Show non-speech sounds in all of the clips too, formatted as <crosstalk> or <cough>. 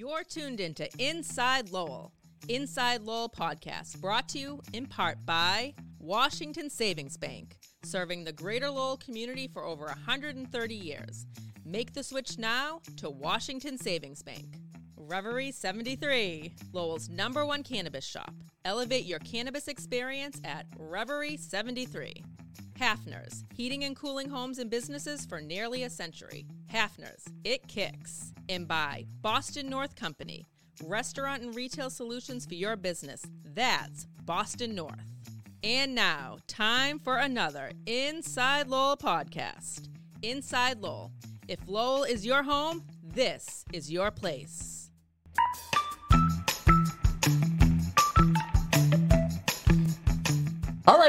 You're tuned into Inside Lowell. Inside Lowell podcast brought to you in part by Washington Savings Bank, serving the greater Lowell community for over 130 years. Make the switch now to Washington Savings Bank. Reverie 73, Lowell's number one cannabis shop. Elevate your cannabis experience at Reverie 73. Hafner's, heating and cooling homes and businesses for nearly a century. Hafner's, it kicks. And by Boston North Company, restaurant and retail solutions for your business. That's Boston North. And now, time for another Inside Lowell podcast. Inside Lowell. If Lowell is your home, this is your place.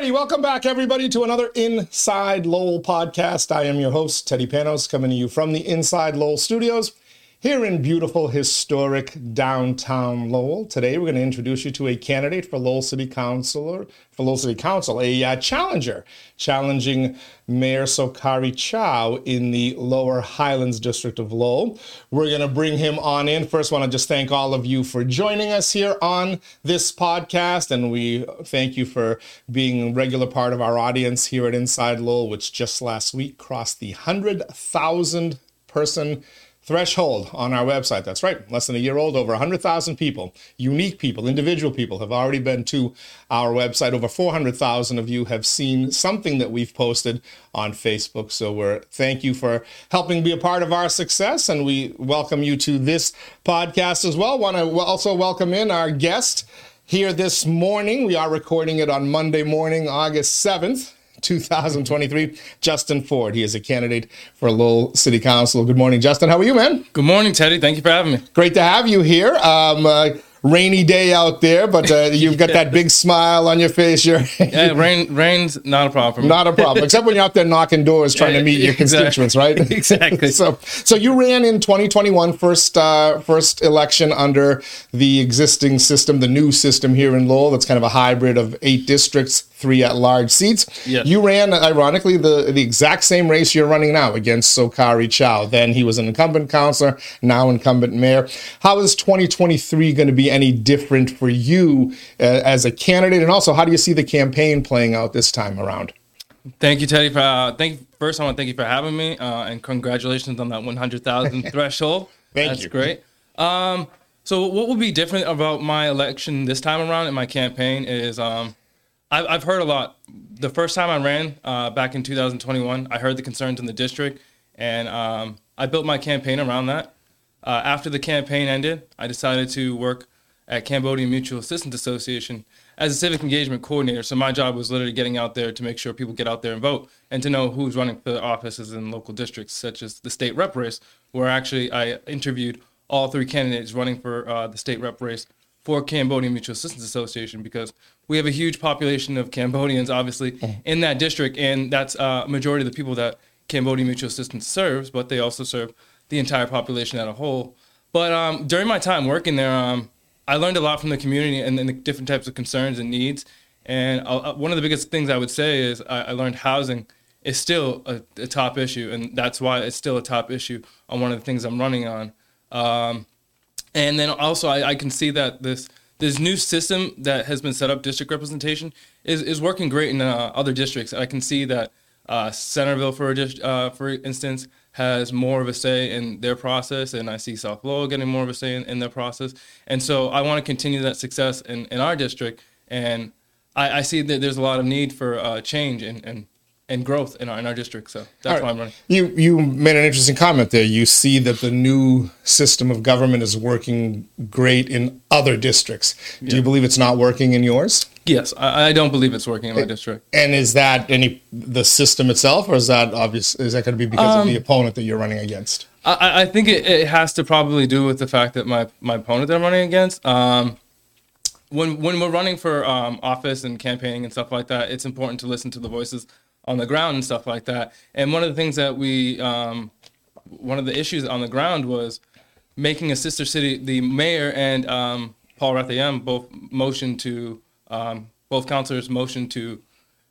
Alrighty, welcome back, everybody, to another Inside Lowell podcast. I am your host, Teddy Panos, coming to you from the Inside Lowell studios here in beautiful, historic downtown Lowell. Today, we're going to introduce you to a candidate for Lowell City Councilor, for Lowell City Council, a uh, challenger, challenging Mayor Sokhary Chau in the Lower Highlands District of Lowell. We're going to bring him on in. First, I want to just thank all of you for joining us here on this podcast, and we thank you for being a regular part of our audience here at Inside Lowell, which just last week crossed the 100,000 person threshold on our website. That's right, less than a year old, over 100,000 people, unique people, individual people have already been to our website. Over 400,000 of you have seen something that we've posted on Facebook. So we're thank you for helping be a part of our success and we welcome you to this podcast as well. Want to also welcome in our guest here this morning. We are recording it on Monday morning, August 7th. 2023, Justin Ford. He is a candidate for Lowell City Council. Good morning, Justin. How are you, man? Good morning, Teddy. Thank you for having me. Great to have you here. Um, uh, rainy day out there, but uh, <laughs> you've got that big smile on your face. You're <laughs> yeah, rain rain's not a problem. Not a problem, except when you're out there knocking doors trying to meet your constituents, right? <laughs> Exactly. so, so you ran in 2021 first uh, first election under the existing system, the new system here in Lowell. That's kind of a hybrid of eight districts, three at large seats. Yes. You ran, ironically, the the exact same race you're running now against Sokhary Chau. Then he was an incumbent councilor, now incumbent mayor. How is 2023 going to be any different for you uh, as a candidate? And also, how do you see the campaign playing out this time around? Thank you, Teddy. For uh, thank first, I want to thank you for having me, uh, and congratulations on that 100,000 <laughs> threshold. Thank That's you. great. Um, so, what will be different about my election this time around in my campaign is um, I've, I've heard a lot. The first time I ran uh, back in 2021, I heard the concerns in the district, and um, I built my campaign around that. Uh, after the campaign ended, I decided to work at Cambodian Mutual Assistance Association as a civic engagement coordinator. So my job was literally getting out there to make sure people get out there and vote and to know who's running for offices in local districts, such as the state rep race, where actually I interviewed all three candidates running for uh, the state rep race for Cambodian Mutual Assistance Association because we have a huge population of Cambodians, obviously, in that district, and that's uh, a majority of the people that Cambodian Mutual Assistance serves, but they also serve the entire population as a whole. But um, during my time working there, um, I learned a lot from the community and, and the different types of concerns and needs. And uh, one of the biggest things I would say is I, I learned housing is still a, a, top issue, and that's why it's still a top issue on one of the things I'm running on. Um, and then also, I, I, can see that this this new system that has been set up, district representation, is, is working great in uh, other districts. I can see that uh, Centralville, for uh, for instance, has more of a say in their process, and I see South Lowell getting more of a say in, in their process. And so I want to continue that success in, in our district, and I, I see that there's a lot of need for uh, change and, and and growth in our in our district. So that's All why. I'm running. You you made an interesting comment there. You see that the new system of government is working great in other districts. Do you believe it's not working in yours? Yes, I, I don't believe it's working in my district. And is that any the system itself, or is that obvious? Is that going to be because Um, of the opponent that you're running against? I, I think it, it has to probably do with the fact that my, my opponent that I'm running against, um, when when we're running for um, office and campaigning and stuff like that, it's important to listen to the voices on the ground and stuff like that. And one of the things that we, um, one of the issues on the ground was making a sister city. The mayor and um, Paul Ratha Yem both motioned to, um, both councilors motioned to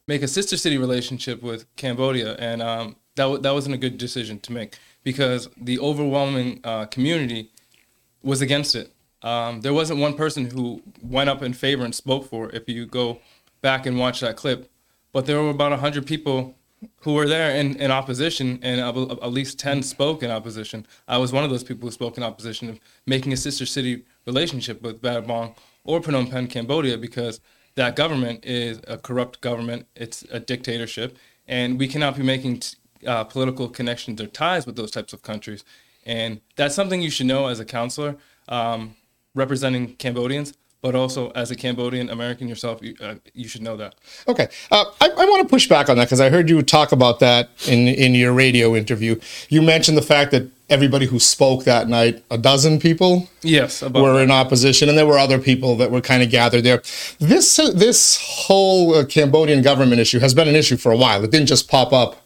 make a sister city relationship with Cambodia, and um, that w- that wasn't a good decision to make because the overwhelming uh, community was against it. Um, there wasn't one person who went up in favor and spoke for it. If you go back and watch that clip, but there were about hundred people who were there in, in opposition, and at least ten spoke in opposition. I was one of those people who spoke in opposition of making a sister city relationship with Battambang or Phnom Penh, Cambodia, because that government is a corrupt government. It's a dictatorship, and we cannot be making uh, political connections or ties with those types of countries. And that's something you should know as a counselor um, representing Cambodians, but also as a Cambodian American yourself, you, uh, you should know that. Okay, uh, I, I want to push back on that because I heard you talk about that in in your radio interview. You mentioned the fact that everybody who spoke that night, a dozen people, yes, were that. in opposition, and there were other people that were kind of gathered there. This uh, this whole uh, Cambodian government issue has been an issue for a while. It didn't just pop up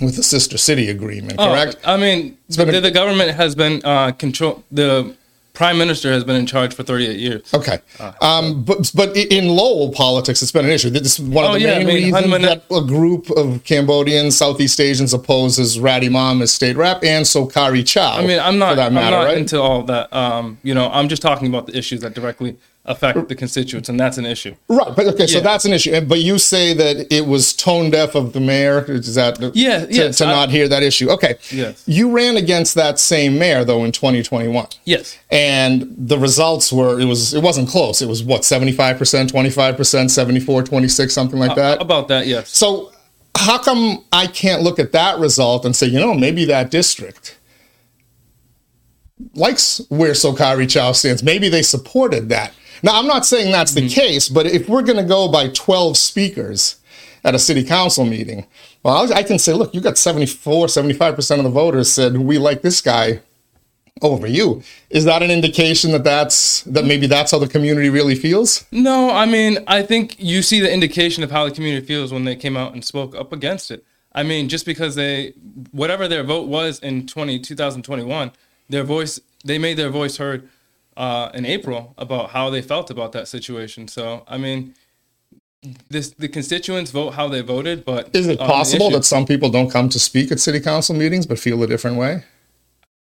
with the sister city agreement, correct? Oh, I mean, the, a, the, government has been uh, control the prime minister has been in charge for 38 years. Okay, uh, um, but but in Lowell politics, it's been an issue. This is one of oh, the yeah, main I mean, reasons that a group of Cambodians, Southeast Asians opposes Rady Mom as state rep and Sokhary Chau. I mean, I'm not, matter, I'm not right? into all that. Um, you know, I'm just talking about the issues that directly affect the constituents, and that's an issue. Right, but okay, so yeah. that's an issue. But you say that it was tone deaf of the mayor. Is that yeah, to, yes, to I, not hear that issue? Okay, yes. You ran against that same mayor though in 2021. Yes, and the results were it was it wasn't close. It was what 75 percent, 25 percent, 74, 26, something like that. About that, yes. So how come I can't look at that result and say, you know, maybe that district likes where Sokhary Chau stands. Maybe they supported that. Now, I'm not saying that's the mm-hmm. case, but if we're going to go by 12 speakers at a city council meeting, well, I can say, look, you got 74, 75% of the voters said, we like this guy over you. Is that an indication that that's that maybe that's how the community really feels? No, I mean, I think you see the indication of how the community feels when they came out and spoke up against it. I mean, just because they whatever their vote was in 20 2021, their voice they made their voice heard uh, in April about how they felt about that situation. So, I mean, this the constituents vote how they voted, but is it possible that some people don't come to speak at city council meetings but feel a different way?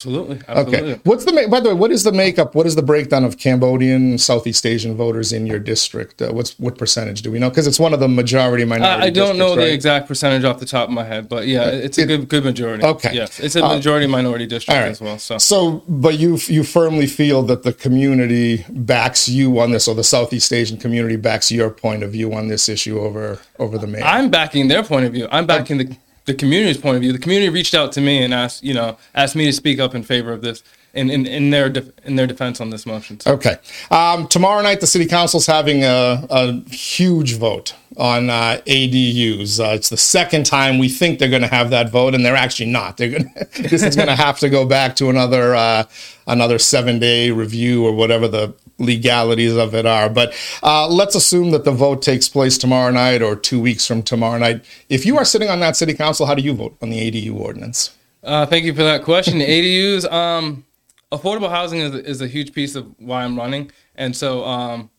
Absolutely, absolutely. Okay. What's the by the way? What is the makeup? What is the breakdown of Cambodian, Southeast Asian voters in your district? Uh, what's what percentage do we know? Because it's one of the majority minority. I, I don't know right? the exact percentage off the top of my head, but yeah, it's a it, good good majority. Okay. Yes, it's a uh, majority uh, minority district right. as well. So, so, but you you firmly feel that the community backs you on this, or the Southeast Asian community backs your point of view on this issue over over the mayor. I'm backing their point of view. I'm backing the the community's point of view. The community reached out to me and asked, you know, asked me to speak up in favor of this in, in, in their in their defense on this motion. So. Okay. Um, tomorrow night, the city council's having a, a huge vote on uh, ADUs. Uh, it's the second time we think they're going to have that vote, and they're actually not. They're going <laughs> this is going to have to go back to another uh, another seven day review or whatever the legalities of it are. But uh, let's assume that the vote takes place tomorrow night or two weeks from tomorrow night. If you are sitting on that city council, how do you vote on the ADU ordinance? Uh, thank you for that question. ADUs, um, affordable housing is, is a huge piece of why I'm running, and so um,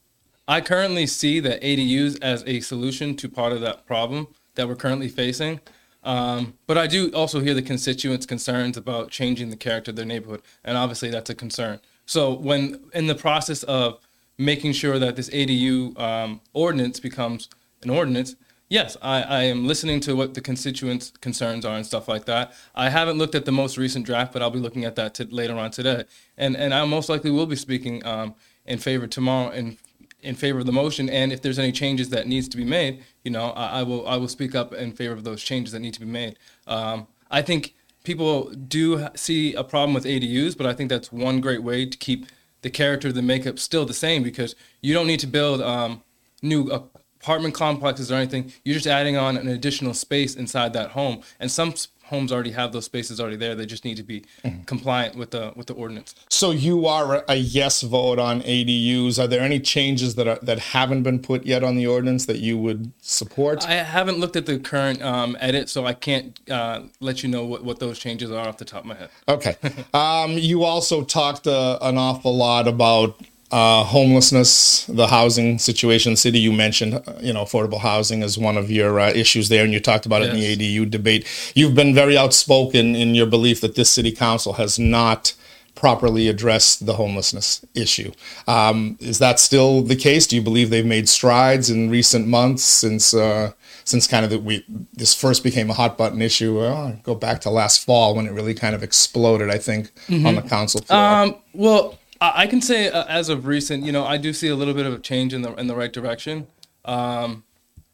I currently see the ADUs as a solution to part of that problem that we're currently facing. Um, but I do also hear the constituents' concerns about changing the character of their neighborhood, and obviously that's a concern. So when in the process of making sure that this ADU um, ordinance becomes an ordinance, yes, I, I am listening to what the constituents' concerns are and stuff like that. I haven't looked at the most recent draft, but I'll be looking at that t- later on today, and and I most likely will be speaking um, in favor tomorrow in in favor of the motion. And if there's any changes that needs to be made, you know, I, I will I will speak up in favor of those changes that need to be made. Um, I think people do see a problem with ADUs, but I think that's one great way to keep the character, the makeup still the same because you don't need to build um, new apartment complexes or anything. You're just adding on an additional space inside that home, and some homes already have those spaces already there. They just need to be mm-hmm. compliant with the with the ordinance. So you are a yes vote on ADUs. Are there any changes that are that haven't been put yet on the ordinance that you would support? I haven't looked at the current um, edit, so I can't uh, let you know what, what those changes are off the top of my head. Okay. <laughs> um, you also talked uh, an awful lot about uh, homelessness, the housing situation city. You mentioned, uh, you know, affordable housing is one of your uh, issues there, and you talked about yes. it in the ADU debate. You've been very outspoken in your belief that this city council has not properly address the homelessness issue. Um, is that still the case? Do you believe they've made strides in recent months since uh, since kind of the, we this first became a hot button issue? Well, go back to last fall when it really kind of exploded. I think mm-hmm. on the council floor. Um, well, I can say uh, as of recent, you know, I do see a little bit of a change in the in the right direction. Um,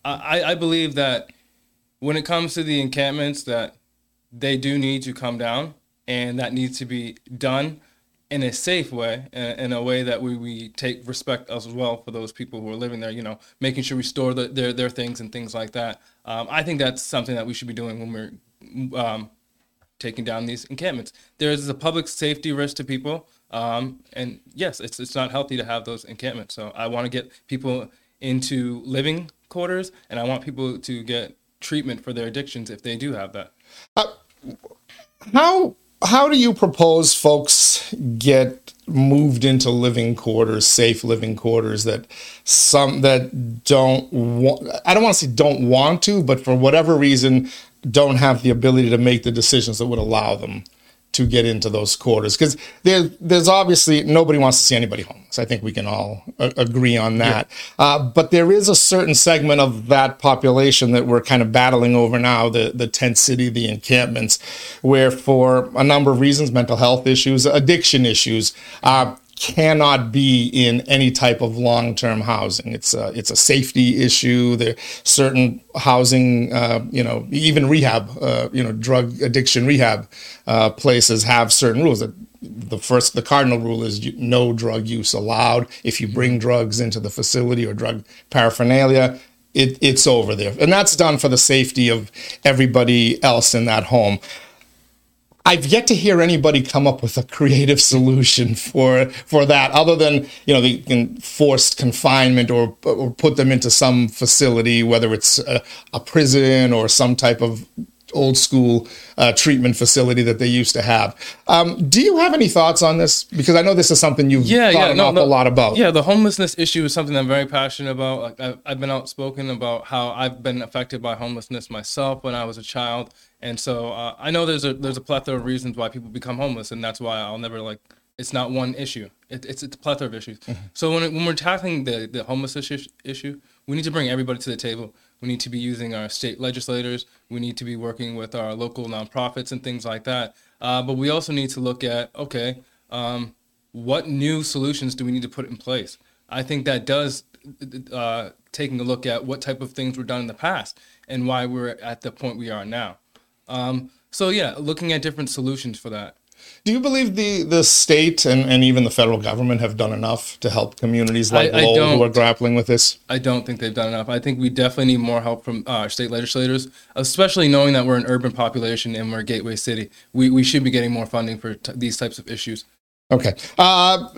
I, I believe that when it comes to the encampments, that they do need to come down, and that needs to be done in a safe way, in a way that we, we take respect as well for those people who are living there. You know, making sure we store the, their their things and things like that. Um, I think that's something that we should be doing when we're um, taking down these encampments. There is a public safety risk to people, um, and yes, it's it's not healthy to have those encampments. So I want to get people into living quarters, and I want people to get treatment for their addictions if they do have that. Uh, how how do you propose folks get moved into living quarters, safe living quarters that some that don't want I don't want to say don't want to, but for whatever reason don't have the ability to make the decisions that would allow them to get into those quarters because there, there's obviously nobody wants to see anybody homeless. I think we can all a- agree on that. Yeah. Uh, but there is a certain segment of that population that we're kind of battling over now the, the tent city, the encampments, where for a number of reasons, mental health issues, addiction issues, uh, cannot be in any type of long-term housing. It's a it's a safety issue. There certain housing, uh, you know, even rehab, uh, you know, drug addiction rehab uh, places have certain rules. The first, the cardinal rule is no drug use allowed. If you bring drugs into the facility or drug paraphernalia, it, it's over there, and that's done for the safety of everybody else in that home. I've yet to hear anybody come up with a creative <laughs> solution for for that, other than you know the forced confinement or or put them into some facility, whether it's a, a prison or some type of old school uh, treatment facility that they used to have. Um, do you have any thoughts on this? Because I know this is something you've yeah, thought yeah, an no, awful no, lot about. Yeah, the homelessness issue is something I'm very passionate about. Like I've, I've been outspoken about how I've been affected by homelessness myself when I was a child and so uh, I know there's a there's a plethora of reasons why people become homeless, and that's why I'll never like. It's not one issue. It, it's it's a plethora of issues. Mm-hmm. So when when we're tackling the the homeless issue, issue, we need to bring everybody to the table. We need to be using our state legislators. We need to be working with our local nonprofits and things like that. Uh, but we also need to look at okay, um, what new solutions do we need to put in place? I think that does uh, taking a look at what type of things were done in the past and why we're at the point we are now. Um, so yeah, looking at different solutions for that. Do you believe the, the state and, and even the federal government have done enough to help communities like I, Lowell who are grappling with this? I don't think they've done enough. I think we definitely need more help from uh, state legislators, especially knowing that we're an urban population and we're a gateway city. We, we should be getting more funding for t- these types of issues. Okay. Uh,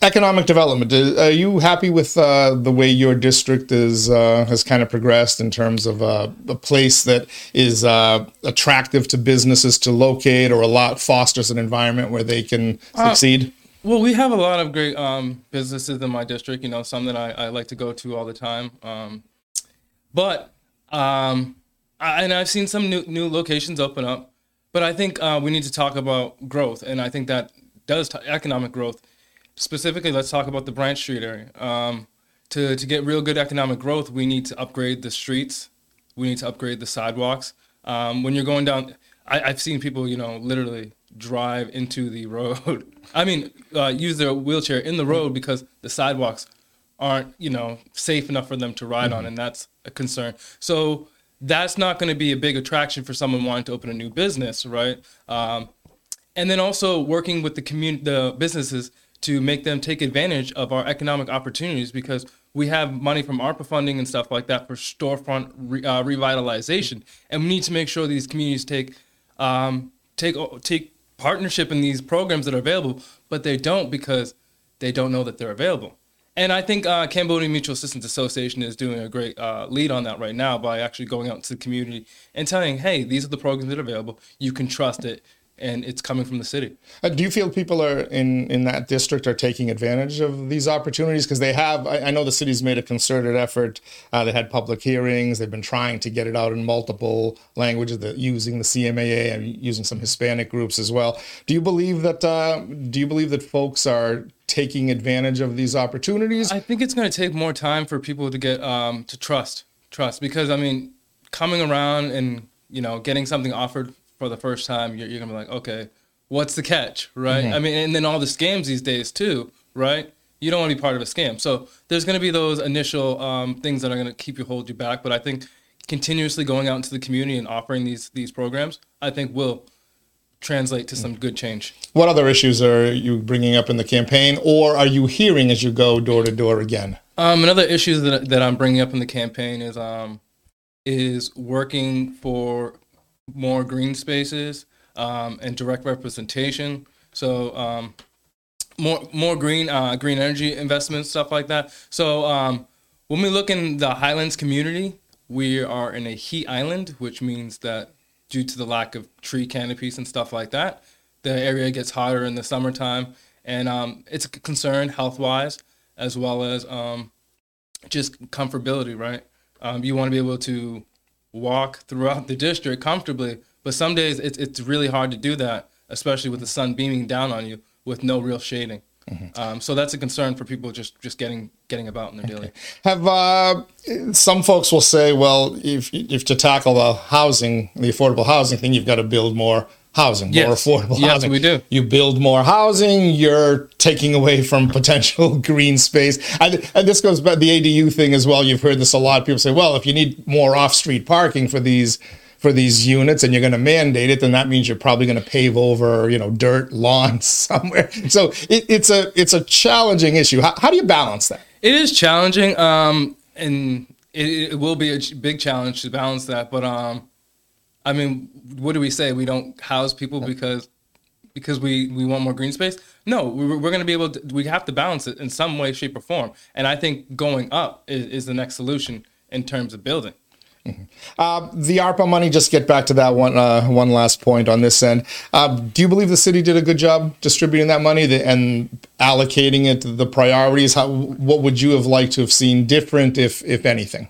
economic development. Uh, are you happy with uh, the way your district is uh, has kind of progressed in terms of uh, a place that is uh, attractive to businesses to locate, or a lot fosters an environment where they can succeed? well, we have a lot of great um, businesses in my district. You know, some that I, I like to go to all the time. Um, but um, I, and I've seen some new new locations open up. But I think we need to talk about growth, and I think that does t- economic growth. Specifically, let's talk about the Branch Street area. Um, to, to get real good economic growth, we need to upgrade the streets. We need to upgrade the sidewalks. Um, when you're going down, I, have seen people, you know, literally drive into the <laughs> road. I mean, uh, use their wheelchair in the road because the sidewalks aren't, you know, safe enough for them to ride mm-hmm. on, and that's a concern. So that's not going to be a big attraction for someone wanting to open a new business, right? Um, and then also working with the community, the businesses to make them take advantage of our economic opportunities because we have money from ARPA funding and stuff like that for storefront re, uh, revitalization, and we need to make sure these communities take um, take take partnership in these programs that are available, but they don't because they don't know that they're available. And I think uh, Cambodia Mutual Assistance Association is doing a great uh, lead on that right now by actually going out to the community and telling, hey, these are the programs that are available. You can trust it and it's coming from the city. Uh, do you feel people are in in that district are taking advantage of these opportunities because they have? I, I, know the city's made a concerted effort. Uh, they had public hearings. They've been trying to get it out in multiple languages, the, using the CMAA and using some Hispanic groups as well. Do you believe that? Uh, do you believe that folks are taking advantage of these opportunities? I think it's going to take more time for people to get um, to trust trust because I mean, coming around and you know getting something offered for the first time, you're, you're gonna be like, okay, what's the catch, right? Mm-hmm. I mean, and then all the scams these days too, right? You don't want to be part of a scam, so there's gonna be those initial um, things that are gonna keep you hold you back. But I think continuously going out into the community and offering these these programs, I think will translate to some good change. What other issues are you bringing up in the campaign, or are you hearing as you go door to door again? Um, another issue that, that I'm bringing up in the campaign is um, is working for more green spaces um, and direct representation. So um, more more green uh, green energy investments, stuff like that. So um, when we look in the Highlands community, we are in a heat island, which means that due to the lack of tree canopies and stuff like that, the area gets hotter in the summertime, and um, it's a concern health wise as well as um, just comfortability. Right, um, you want to be able to walk throughout the district comfortably. But some days it's, it's really hard to do that, especially with the sun beaming down on you with no real shading. Mm-hmm. Um, so that's a concern for people just just getting getting about in their okay. daily. Have uh, some folks will say, well, if if to tackle the housing, the affordable housing thing, you've got to build more housing, yes. more affordable yes, housing. we do. You build more housing, you're taking away from <laughs> potential green space. And, and this goes back the ADU thing as well. You've heard this a lot. People say, well, if you need more off-street parking for these for these units and you're going to mandate it, then that means you're probably going to pave over, you know, dirt <laughs> lawns somewhere. So it, it's a it's a challenging issue. How, how do you balance that? It is challenging, um, and it, it will be a big challenge to balance that. But um, I mean, what do we say? We don't house people because because we we want more green space. No, we're, we're going to be able to. We have to balance it in some way, shape, or form. And I think going up is, is the next solution in terms of building. Mm-hmm. Uh, the ARPA money. Just get back to that one. Uh, one last point on this end. Uh, do you believe the city did a good job distributing that money and allocating it? To the priorities. How, what would you have liked to have seen different, if if anything?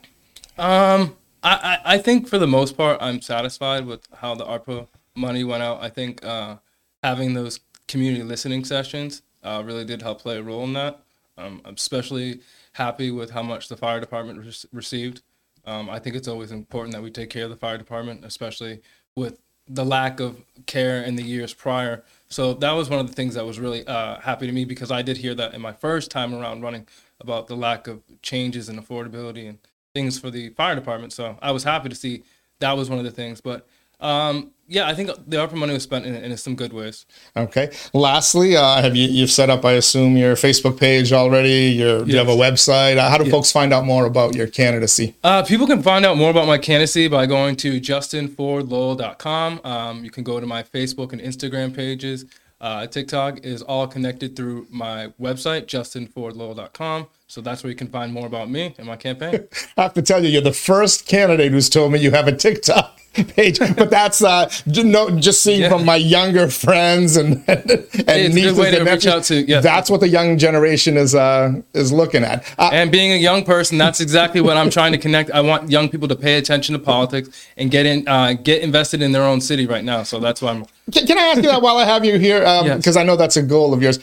Um, I, I think for the most part, I'm satisfied with how the ARPA money went out. I think uh, having those community listening sessions uh, really did help play a role in that. Um, I'm especially happy with how much the fire department re- received. Um, I think it's always important that we take care of the fire department, especially with the lack of care in the years prior. So that was one of the things that was really uh, happy to me because I did hear that in my first time around running about the lack of changes in affordability and things for the fire department. So I was happy to see that was one of the things. But um, yeah, I think the ARPA money was spent in, in some good ways. Okay. Lastly, uh, have you you've set up, I assume, your Facebook page already? Your, yes. You have a website. Uh, how do yes. folks find out more about your candidacy? Uh, people can find out more about my candidacy by going to justinfordlowell.com. Um, you can go to my Facebook and Instagram pages. Uh, TikTok is all connected through my website, justinfordlowell.com. So that's where you can find more about me and my campaign. <laughs> I have to tell you, you're the first candidate who's told me you have a TikTok <laughs> page, but that's uh, no, just seeing yeah. from my younger friends and <laughs> and, and nieces and nephews. To, yes. That's what the young generation is uh, is looking at. Uh, and being a young person, that's exactly what I'm trying to connect. I want young people to pay attention to politics and get in, uh, get invested in their own city right now. So that's why I'm. Can, can I ask you that while I have you here? Because um, yes. I know that's a goal of yours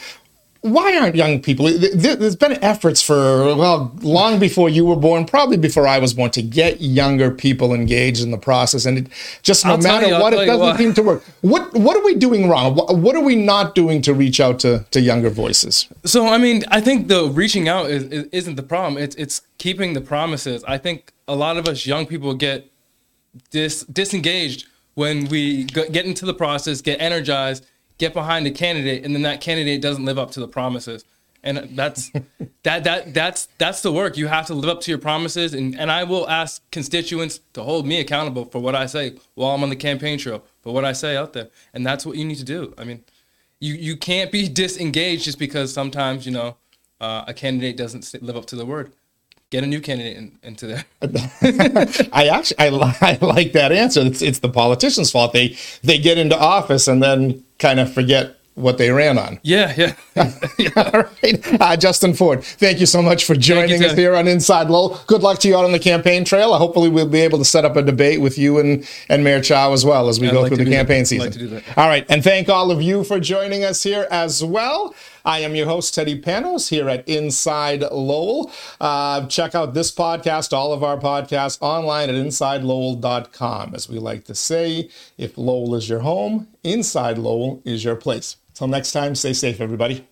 why aren't young people there's been efforts for well long before you were born probably before i was born to get younger people engaged in the process. And it just no I'll matter you, what it doesn't what. seem to work. What what are we doing wrong? What are we not doing to reach out to, to younger voices? So i mean i think the reaching out is, isn't the problem. It's it's keeping the promises. I think a lot of us young people get dis, disengaged when we get into the process get energized get behind a candidate and then that candidate doesn't live up to the promises and that's <laughs> that that that's that's the work you have to live up to your promises and and I will ask constituents to hold me accountable for what I say while I'm on the campaign trail for what I say out there and that's what you need to do I mean you you can't be <laughs> disengaged just because sometimes you know uh, a candidate doesn't live up to the word get a new candidate in, into there. <laughs> I actually I, li- I like that answer. It's it's the politicians' fault. They they get into office and then kind of forget what they ran on. Yeah, yeah. <laughs> All right. Uh, Justin Ford, thank you so much for joining you, us here on Inside Lowell. Good luck to you out on the campaign trail. Hopefully, we'll be able to set up a debate with you and, and Mayor Chau as well as we I'd go like through the that. campaign I'd season. like to do that. All right. And thank all of you for joining us here as well. I am your host, Teddy Panos, here at Inside Lowell. Uh, check out this podcast, all of our podcasts online at InsideLowell.com. As we like to say, if Lowell is your home, Inside Lowell is your place. Till next time, stay safe, everybody.